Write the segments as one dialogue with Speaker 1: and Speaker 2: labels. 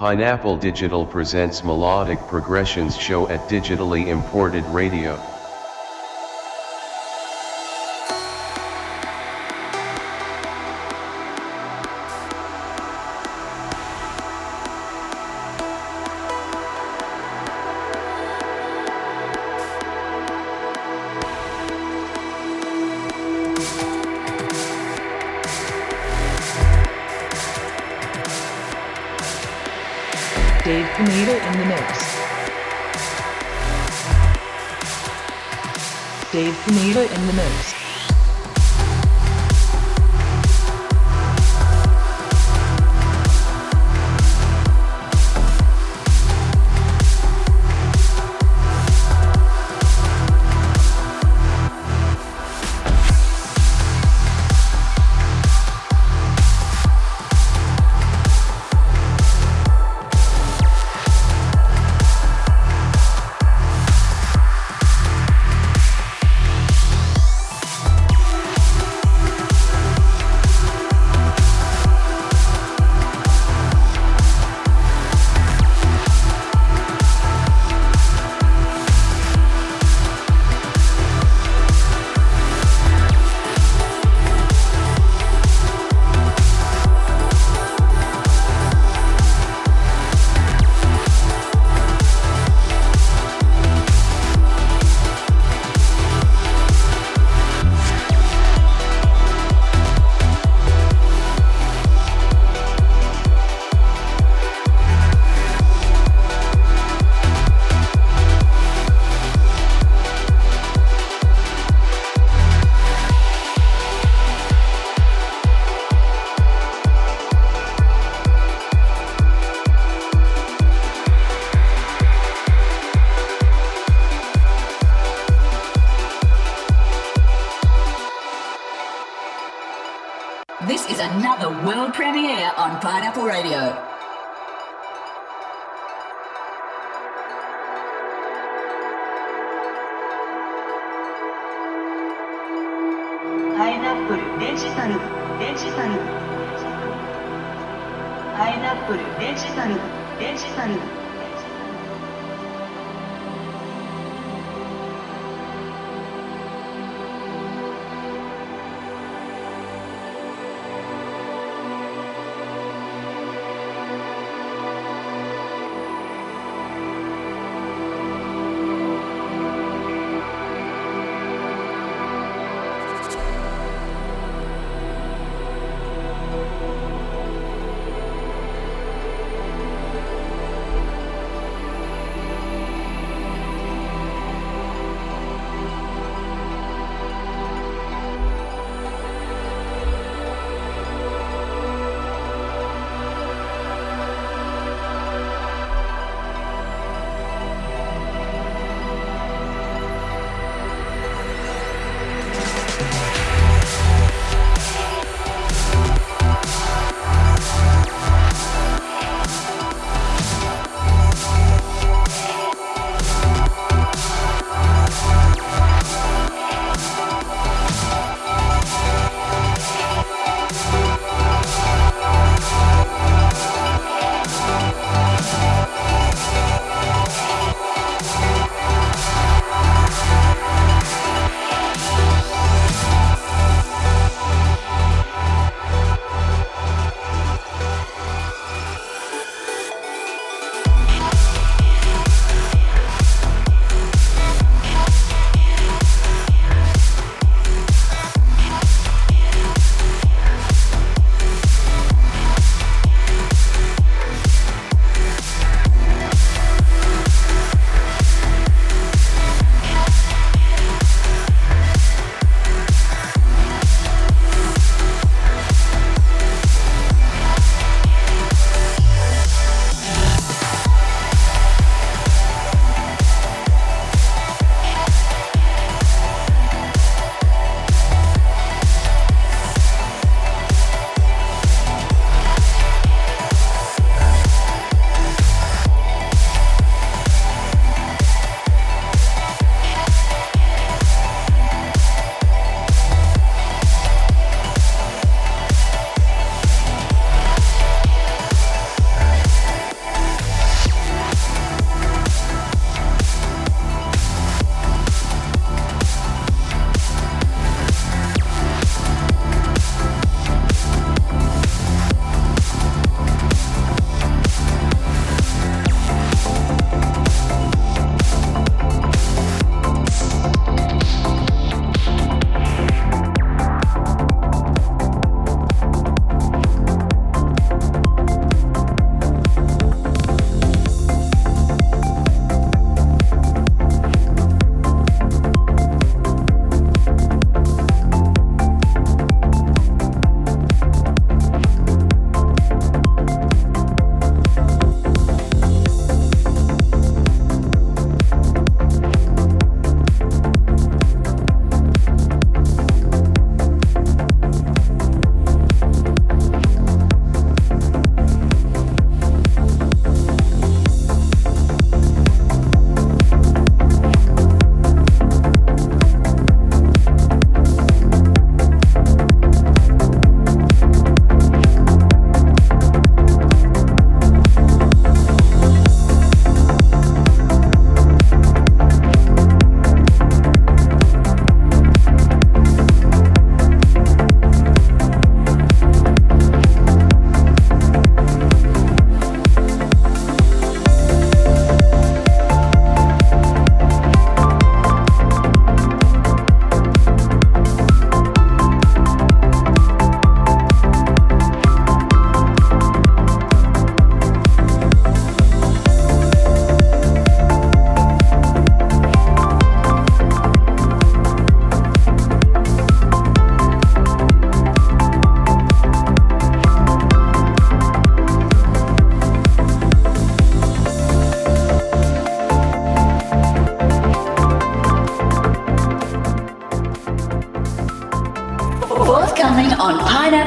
Speaker 1: Pineapple Digital presents melodic progressions show at digitally imported radio.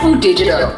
Speaker 1: Forthcoming Digital.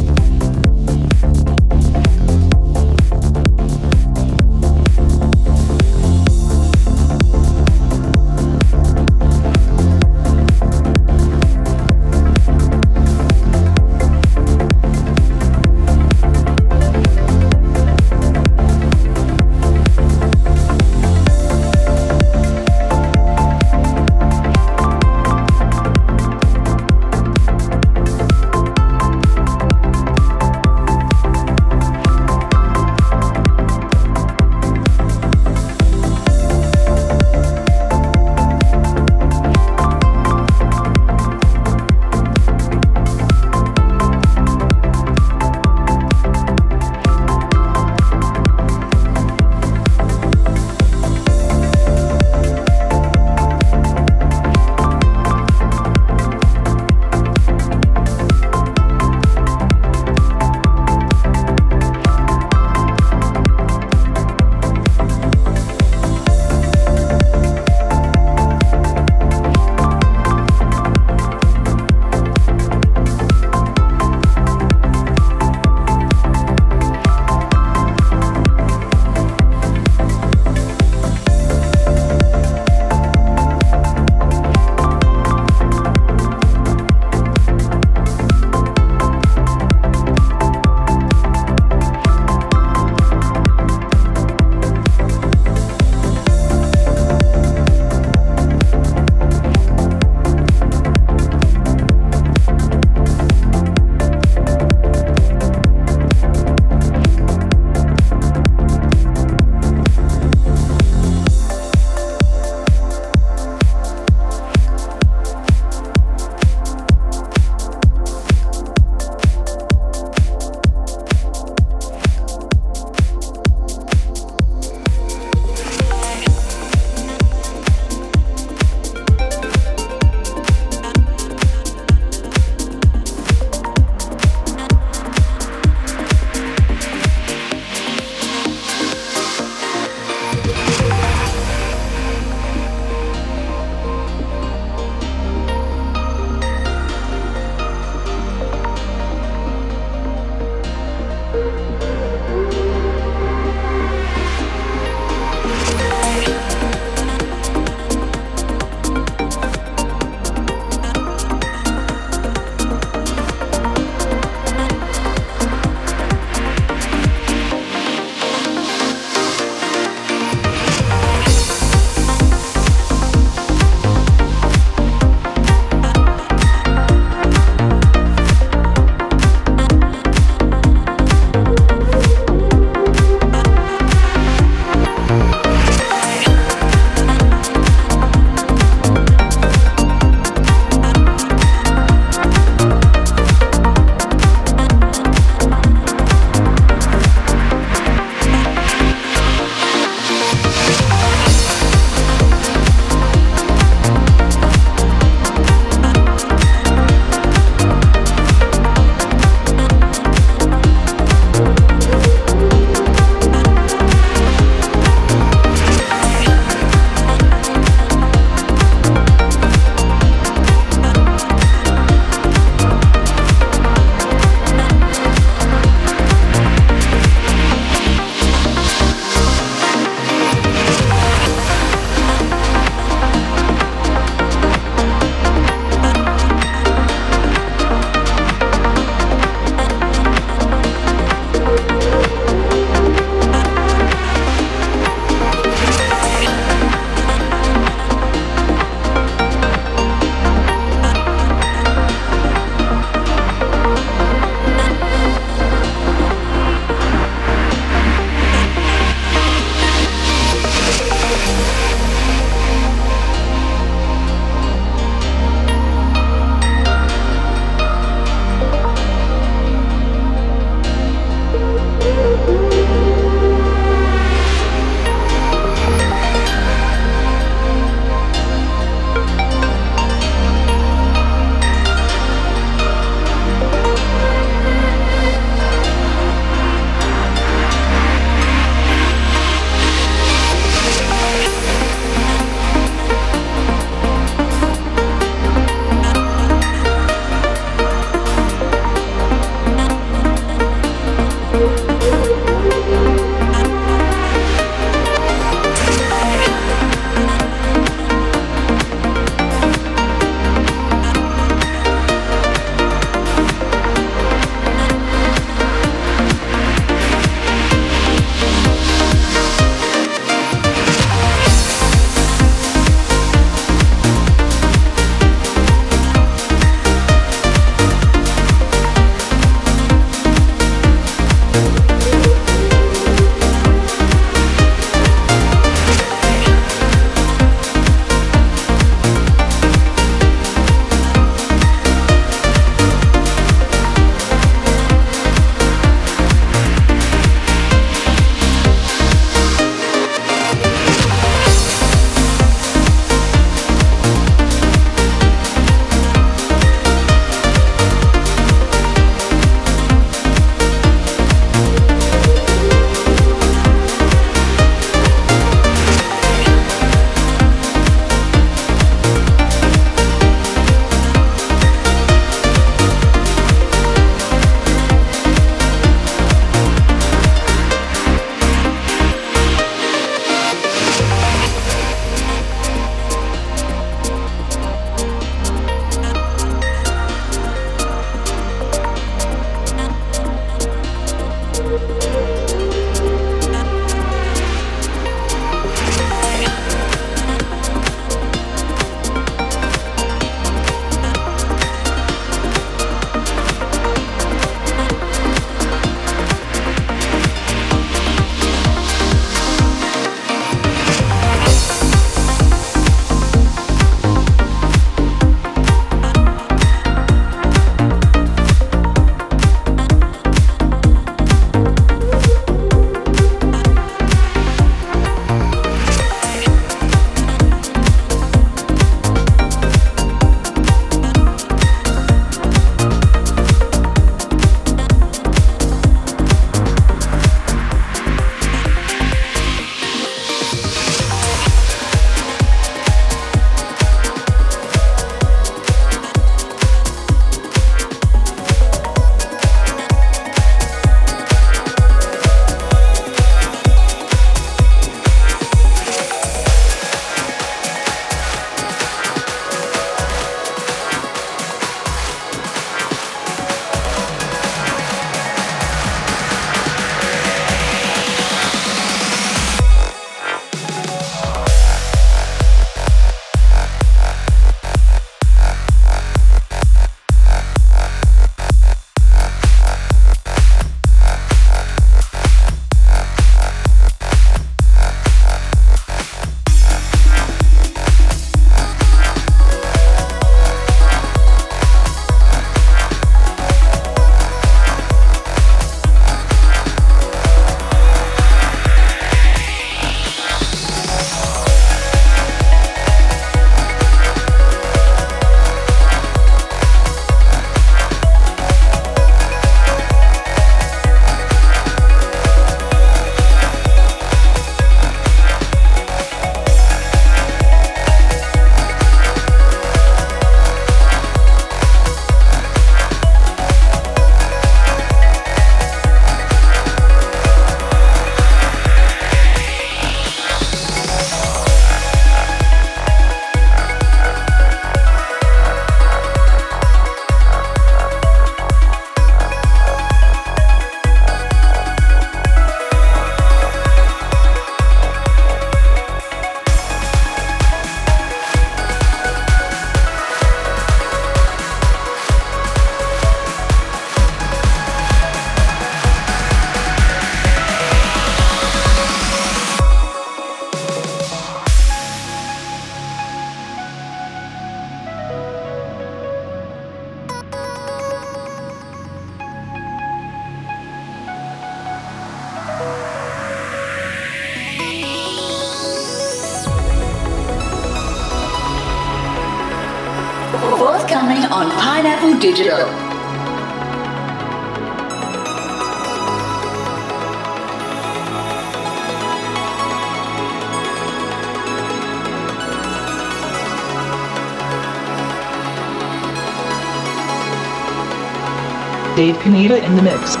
Speaker 2: Dave Pineda in the mix.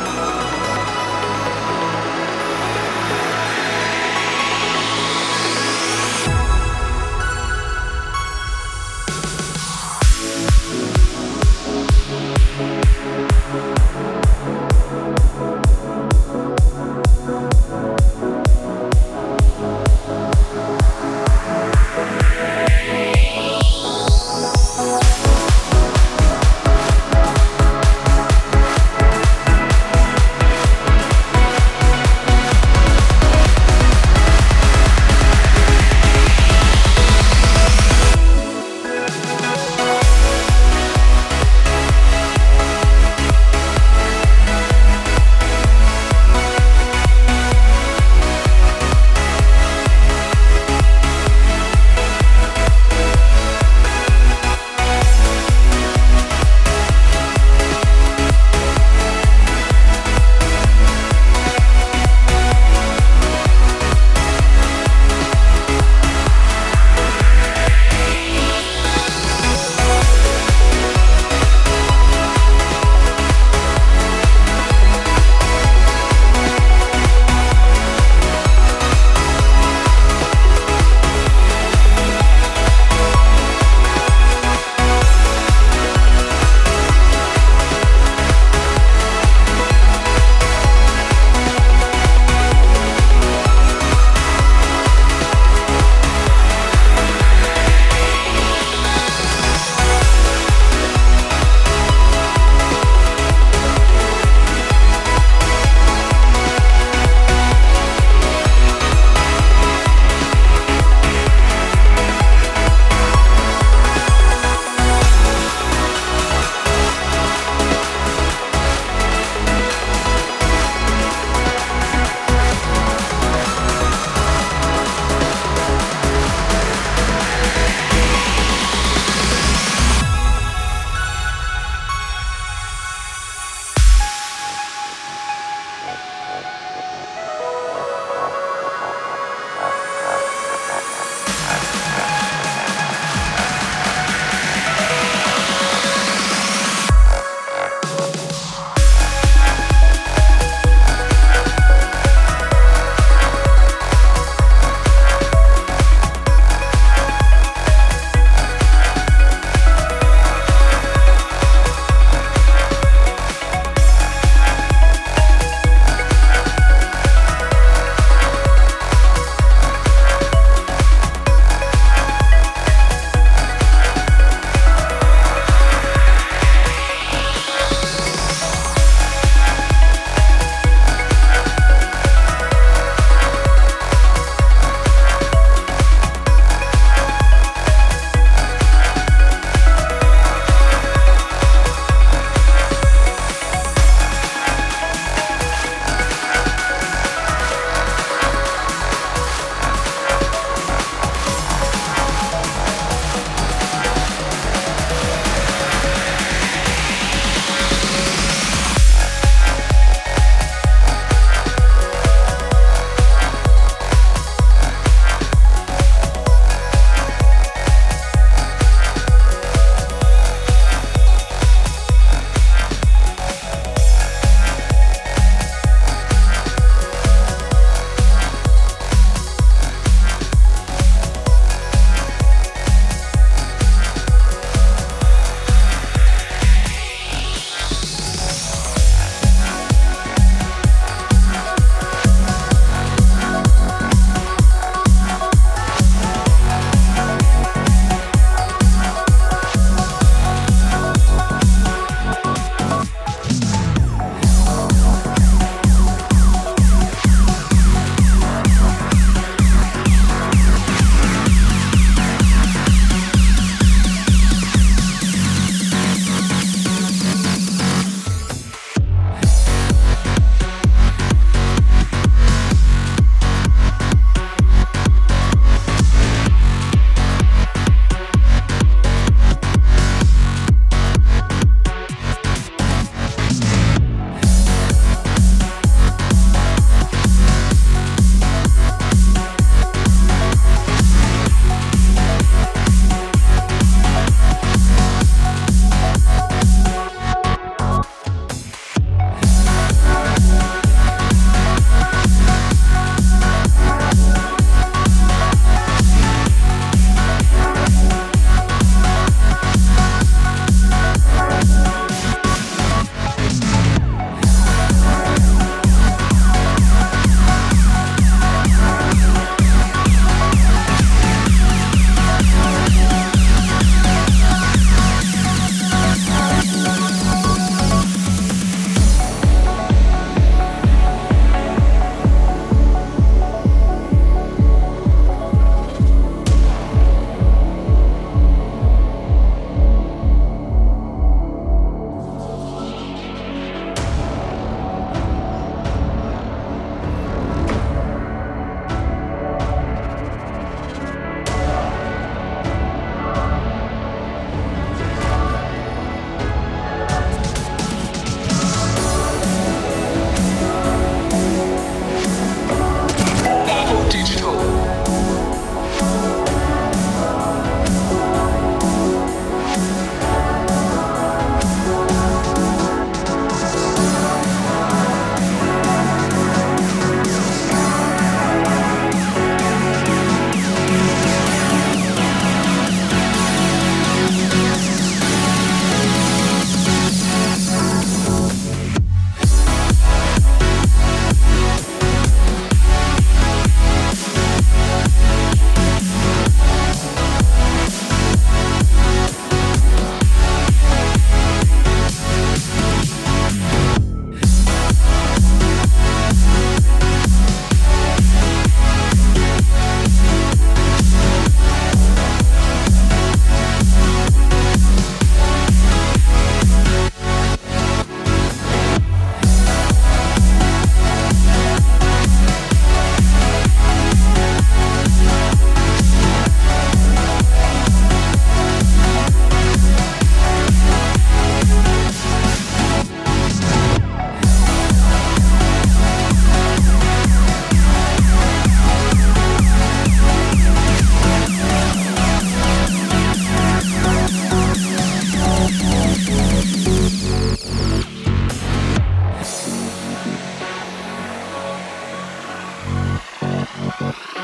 Speaker 3: Thank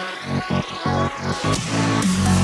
Speaker 3: you.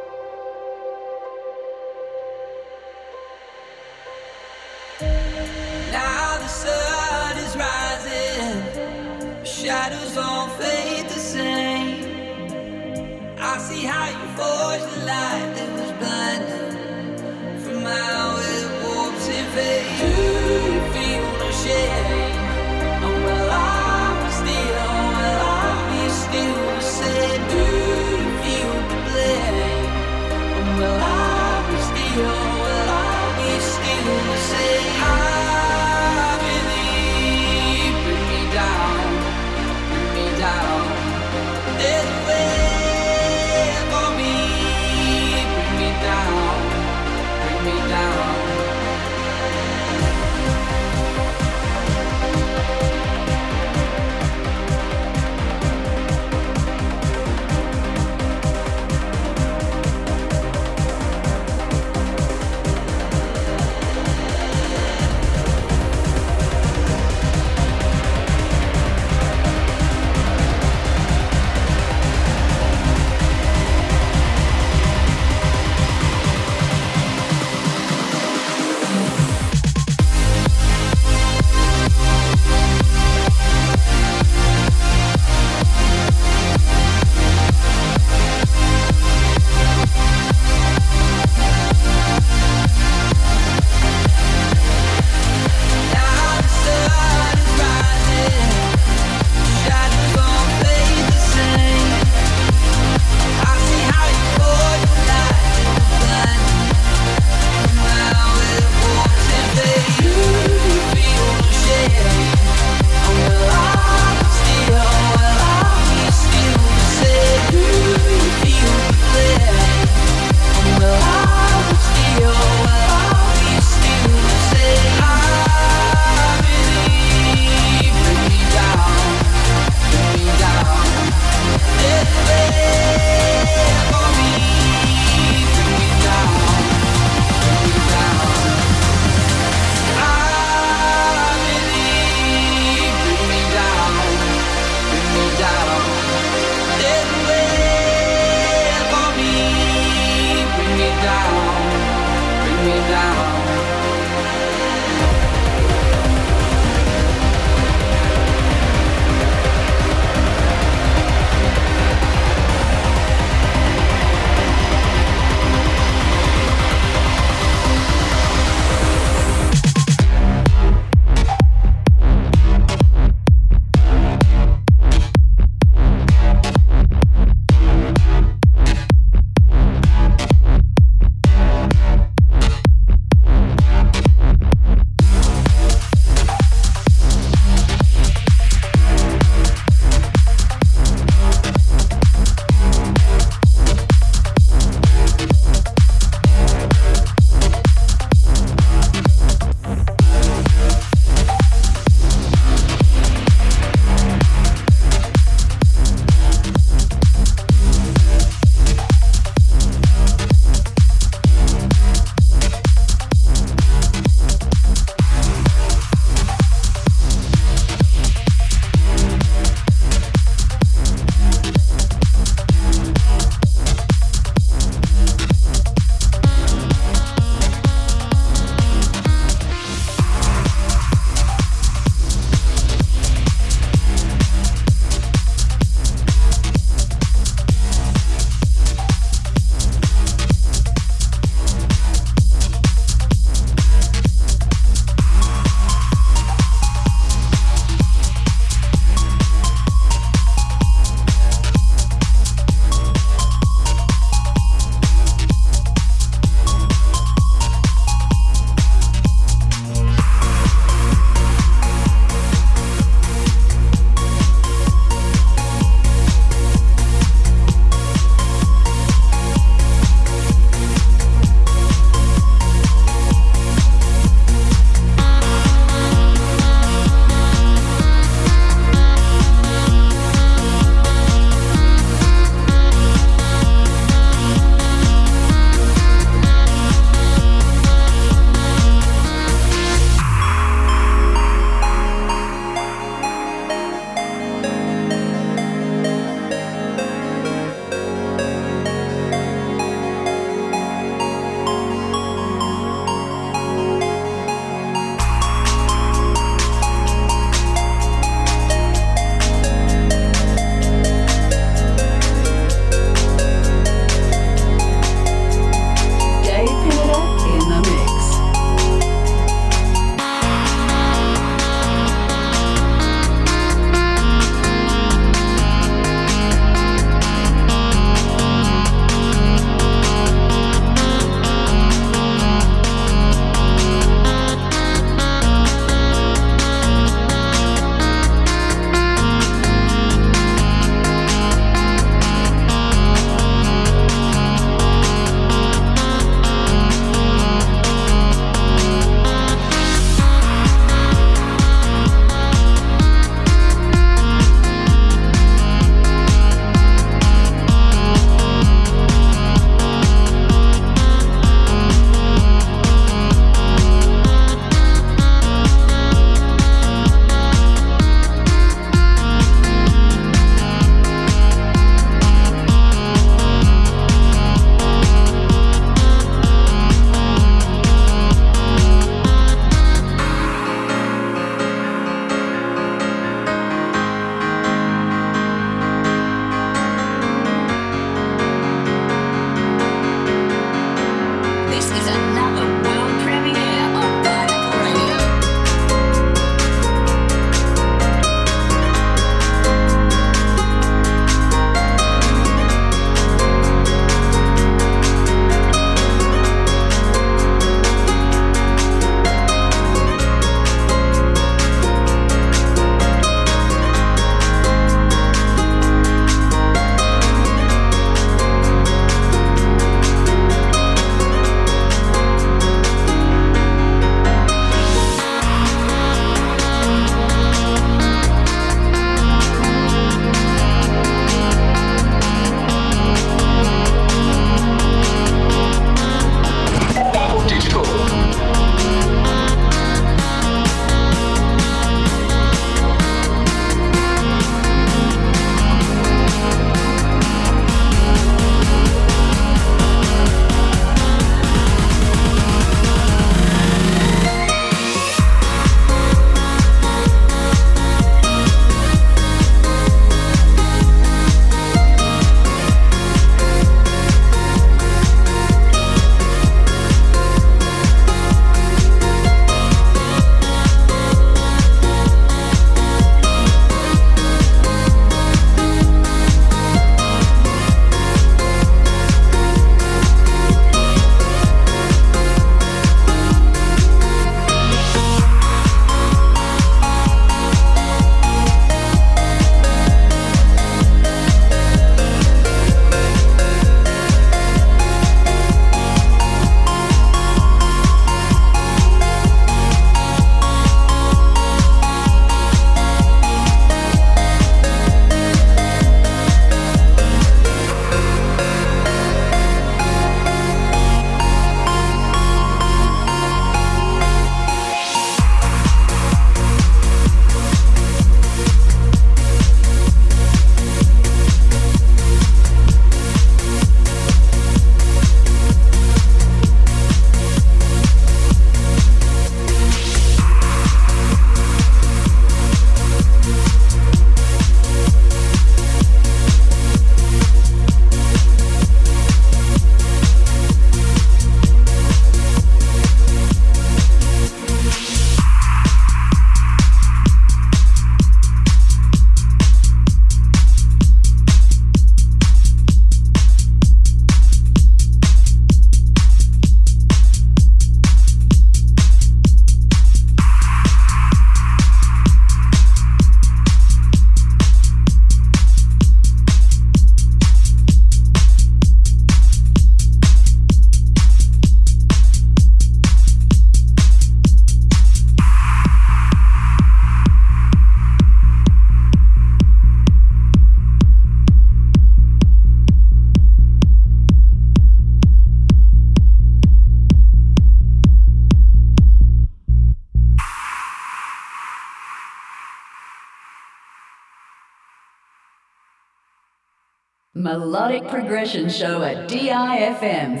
Speaker 3: Show at DIFM.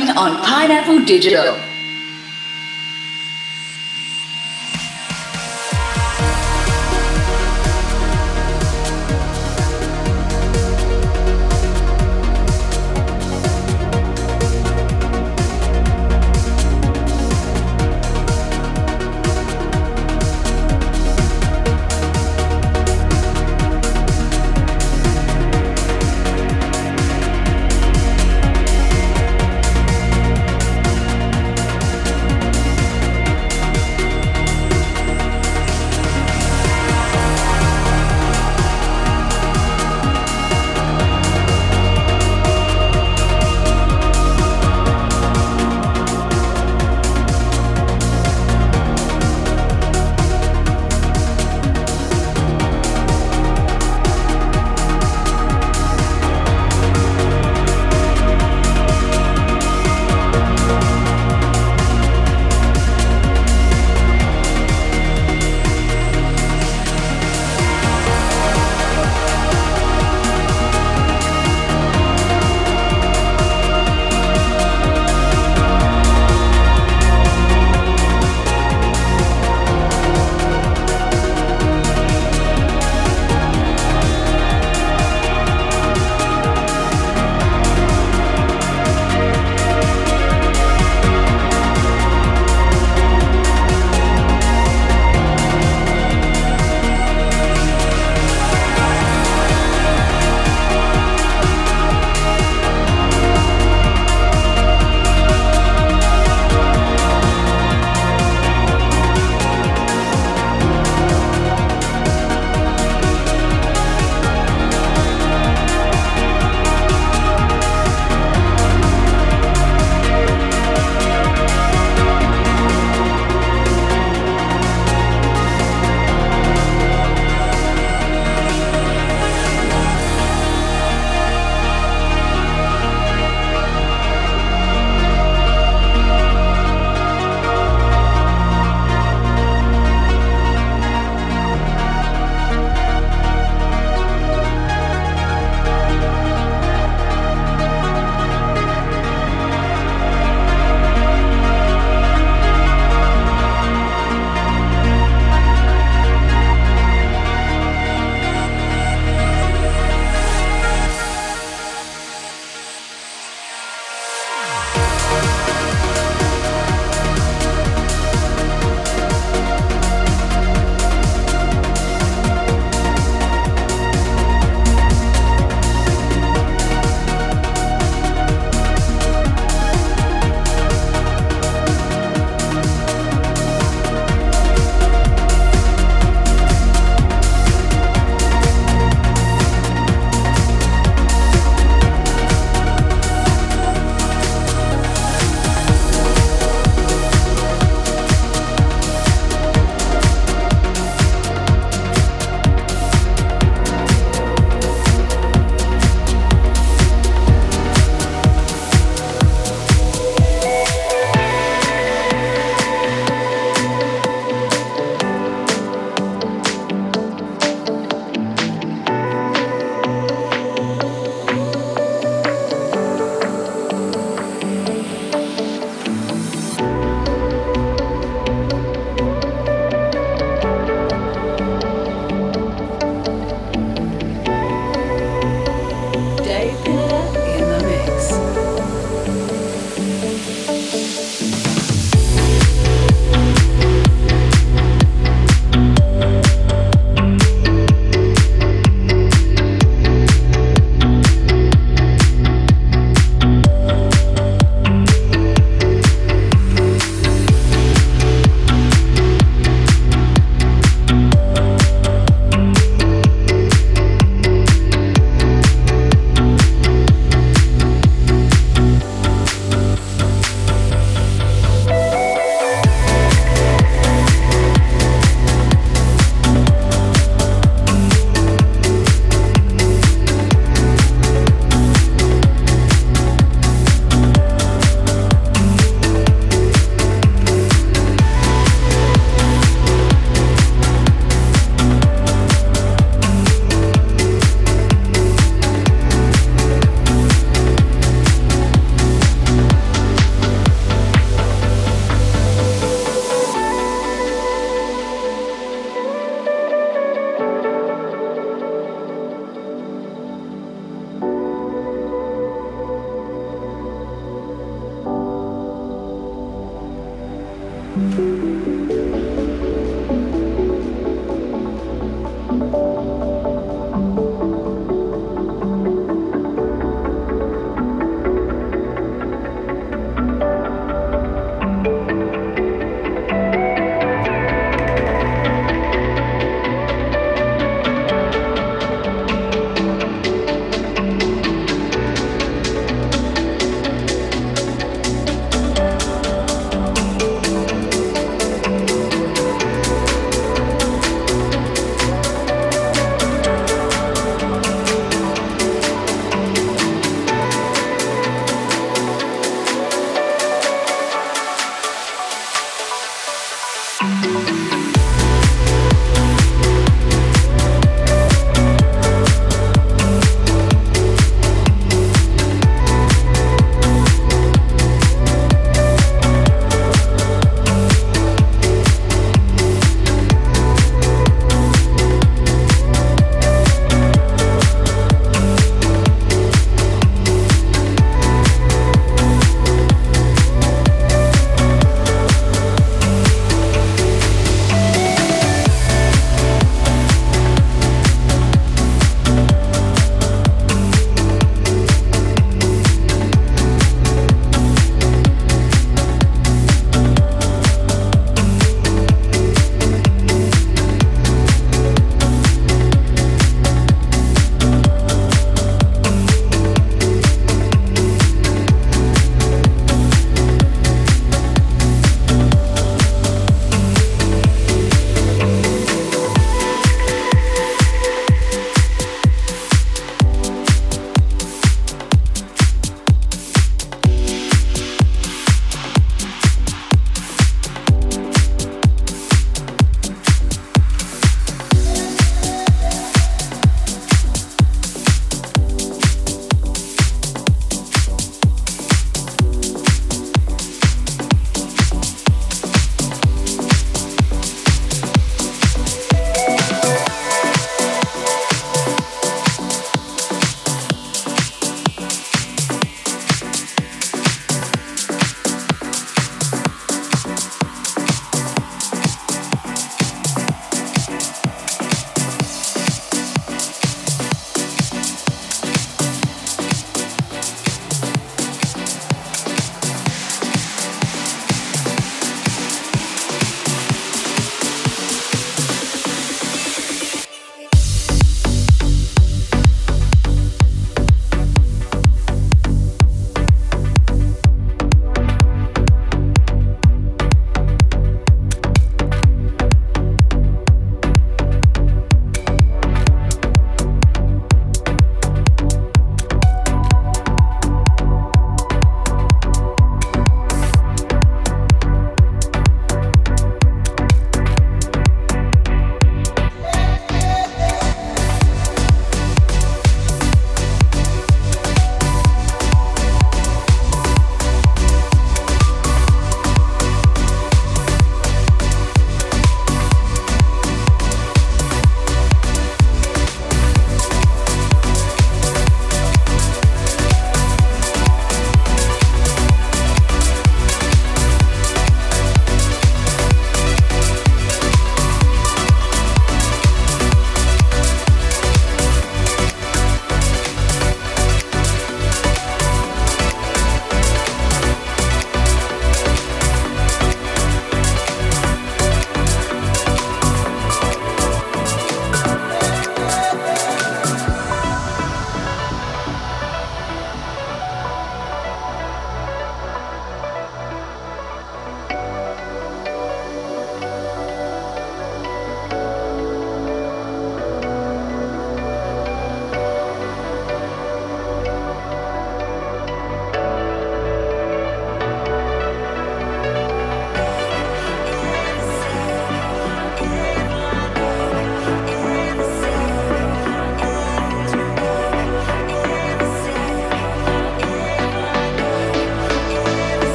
Speaker 3: Upcoming on Pineapple Digital.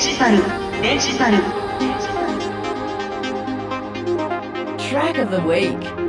Speaker 1: ジタルデジタル
Speaker 4: Track of the week.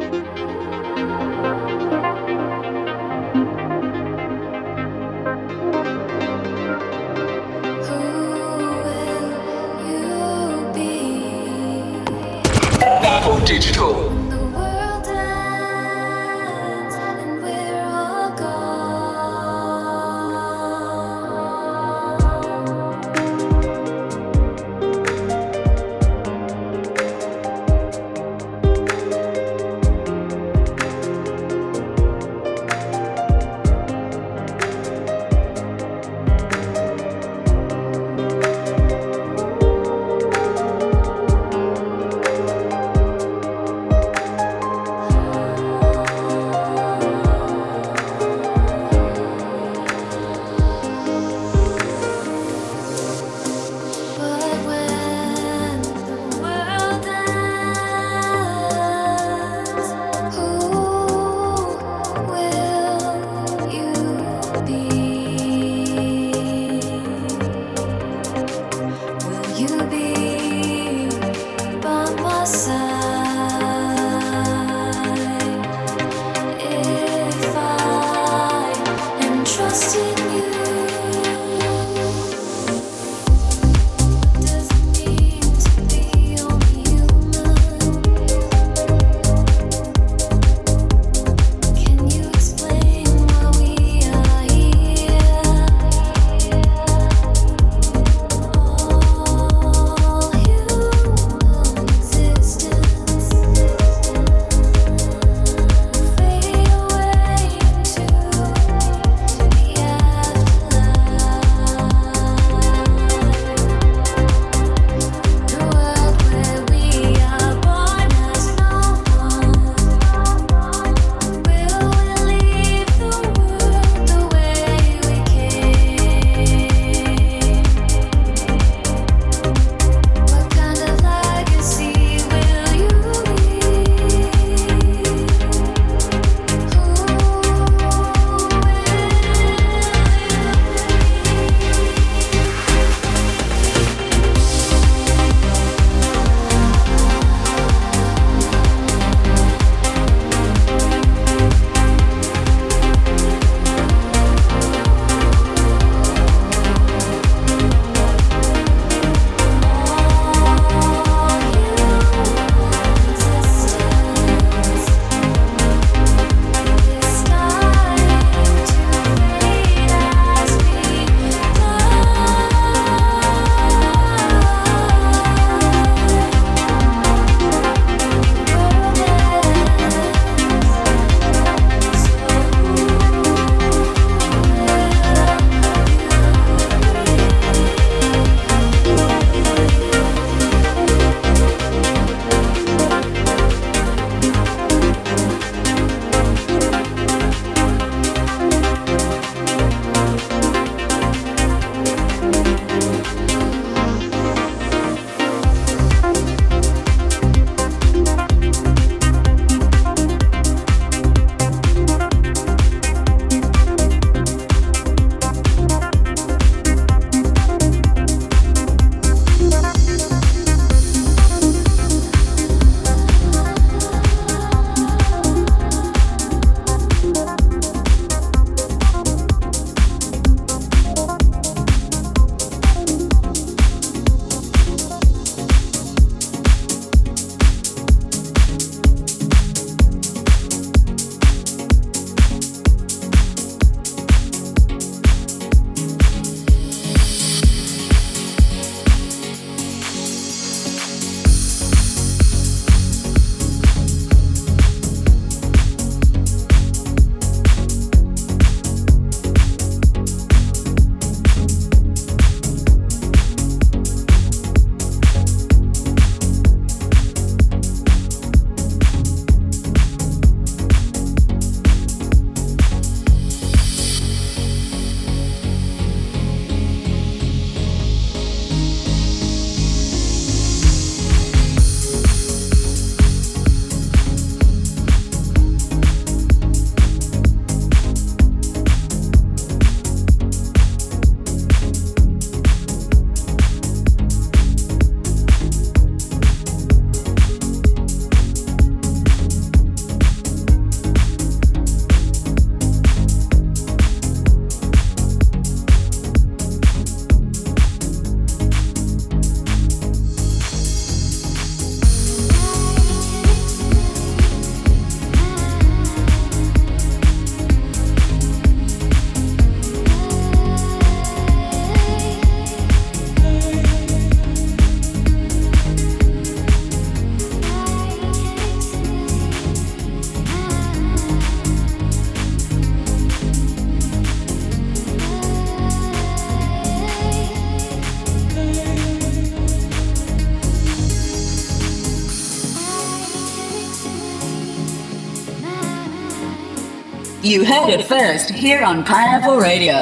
Speaker 3: You heard it first here on Pineapple Radio.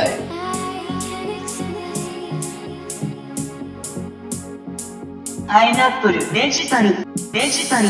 Speaker 1: パイナップルデジタルデジタル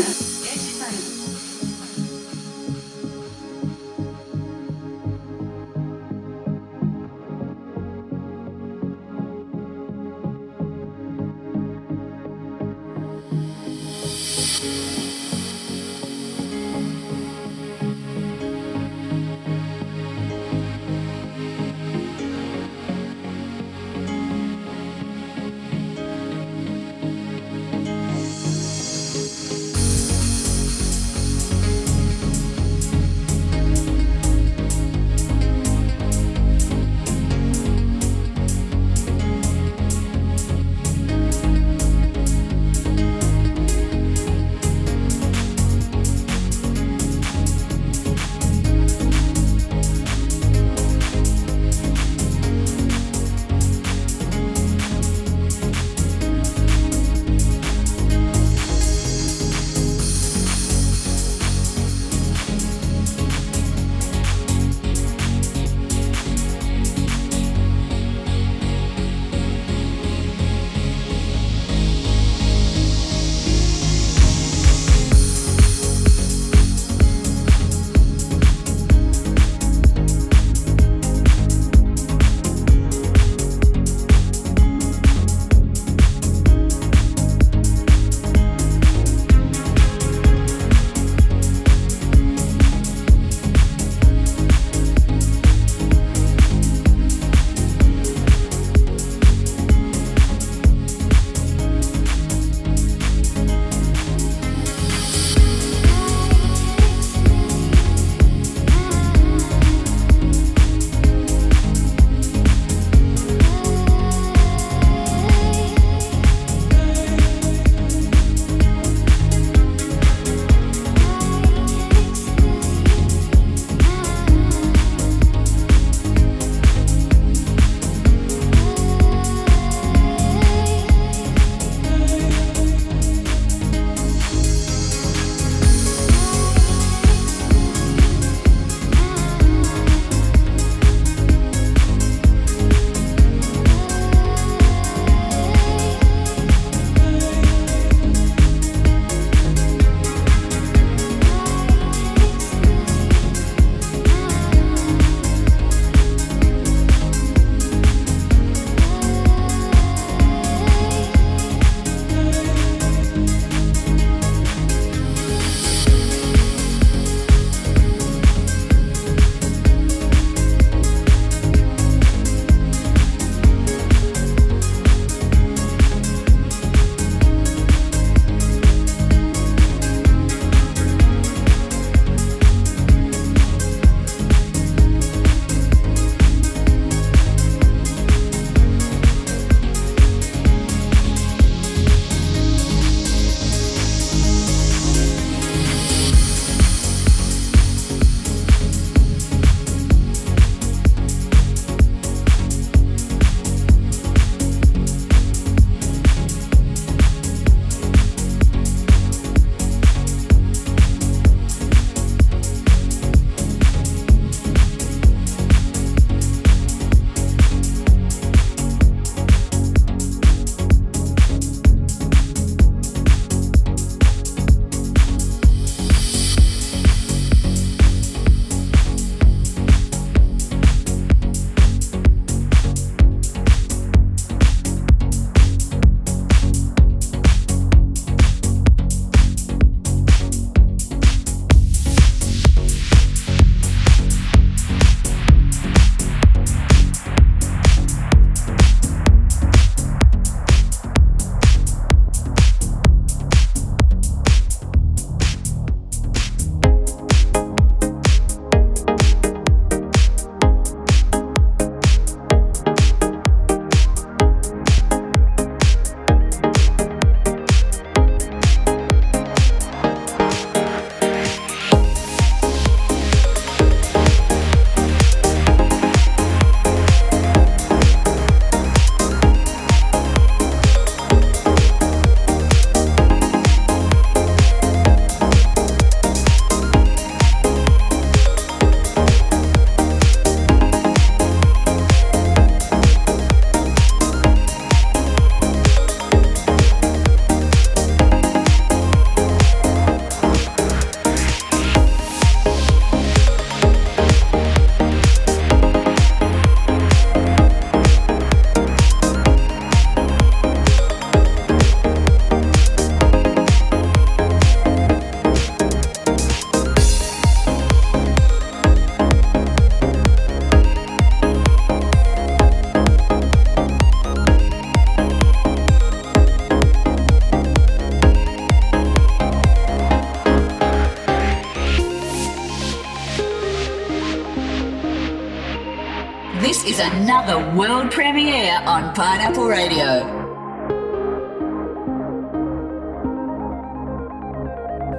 Speaker 3: Pineapple Radio.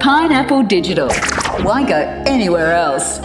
Speaker 3: Pineapple Digital. Why go anywhere else?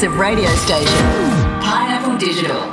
Speaker 1: Progressive radio station, Pineapple Digital.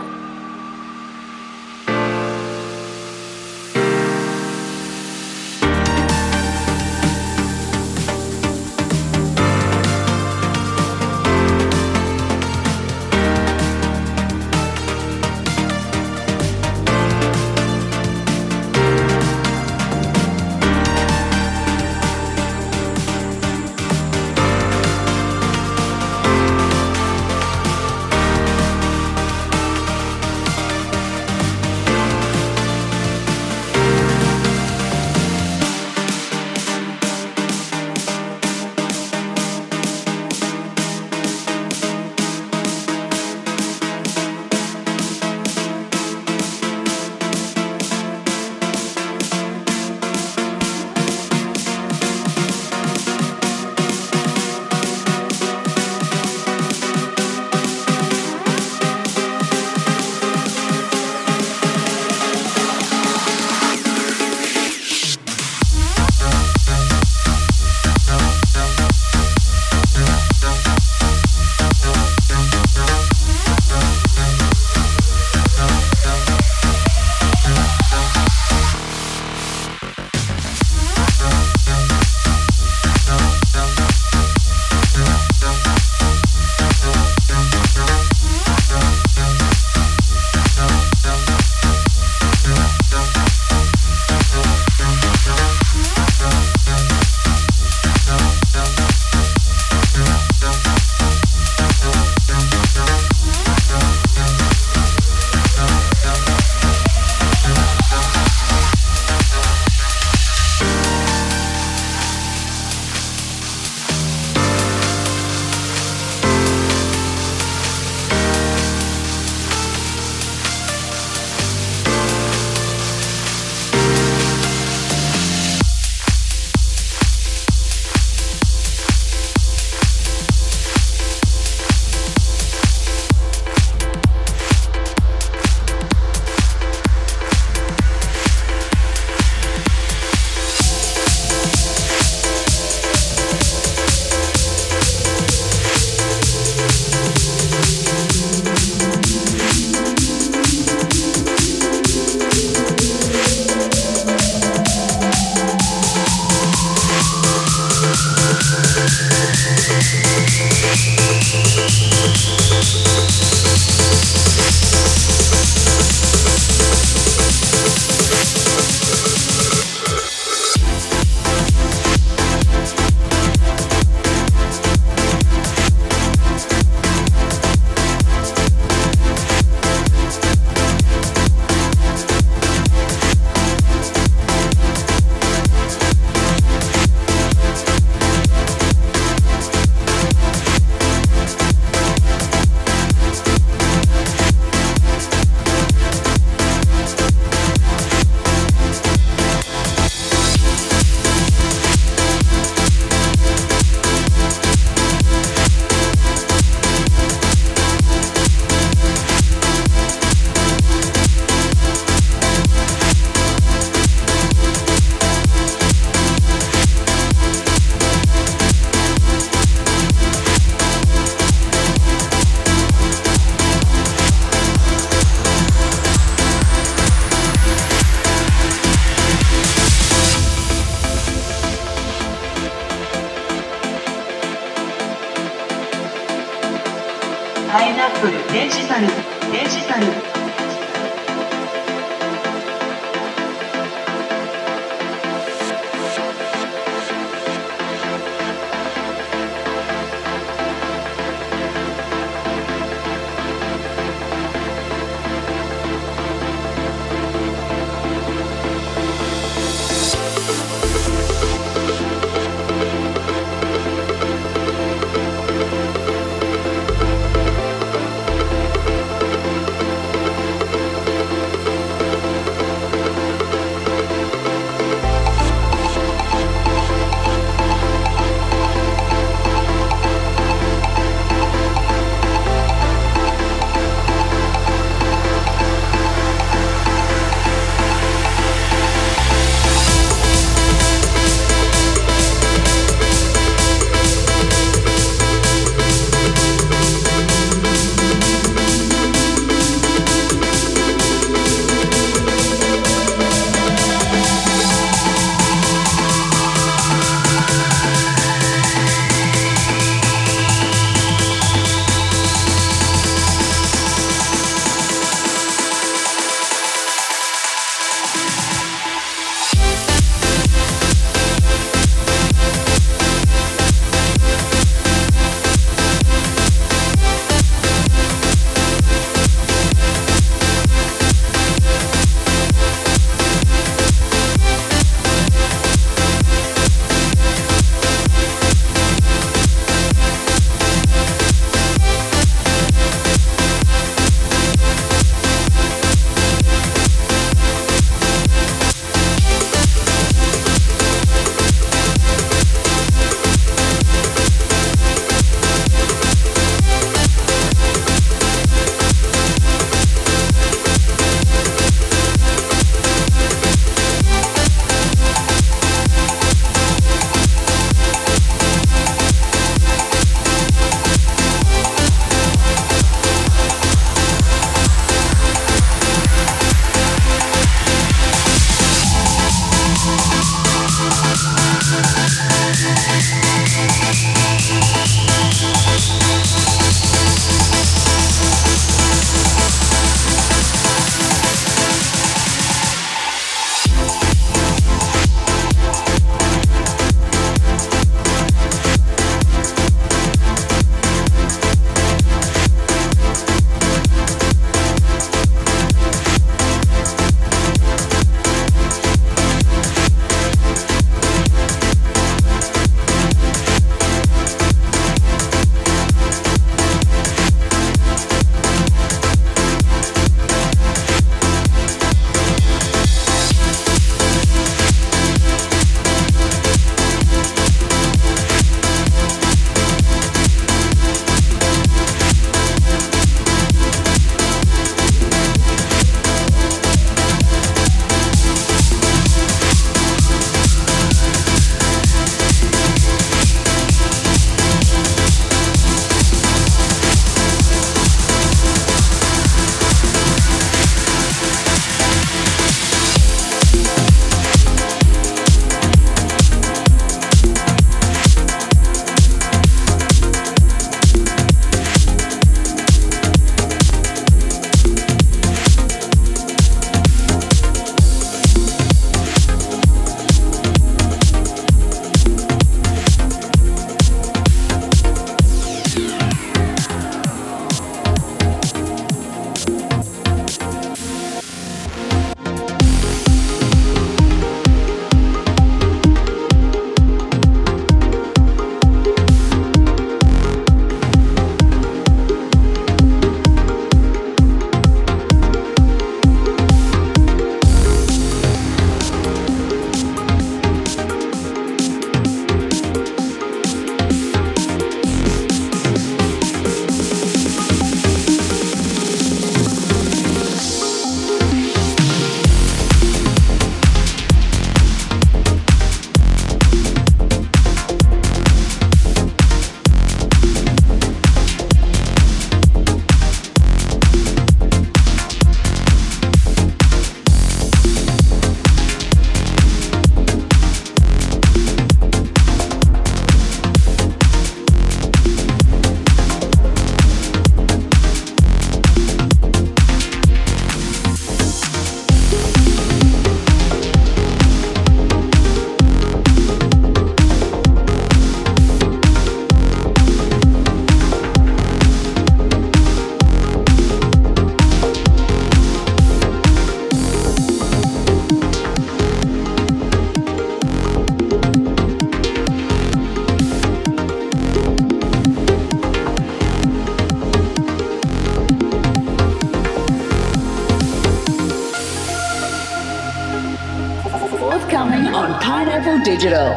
Speaker 3: Digital.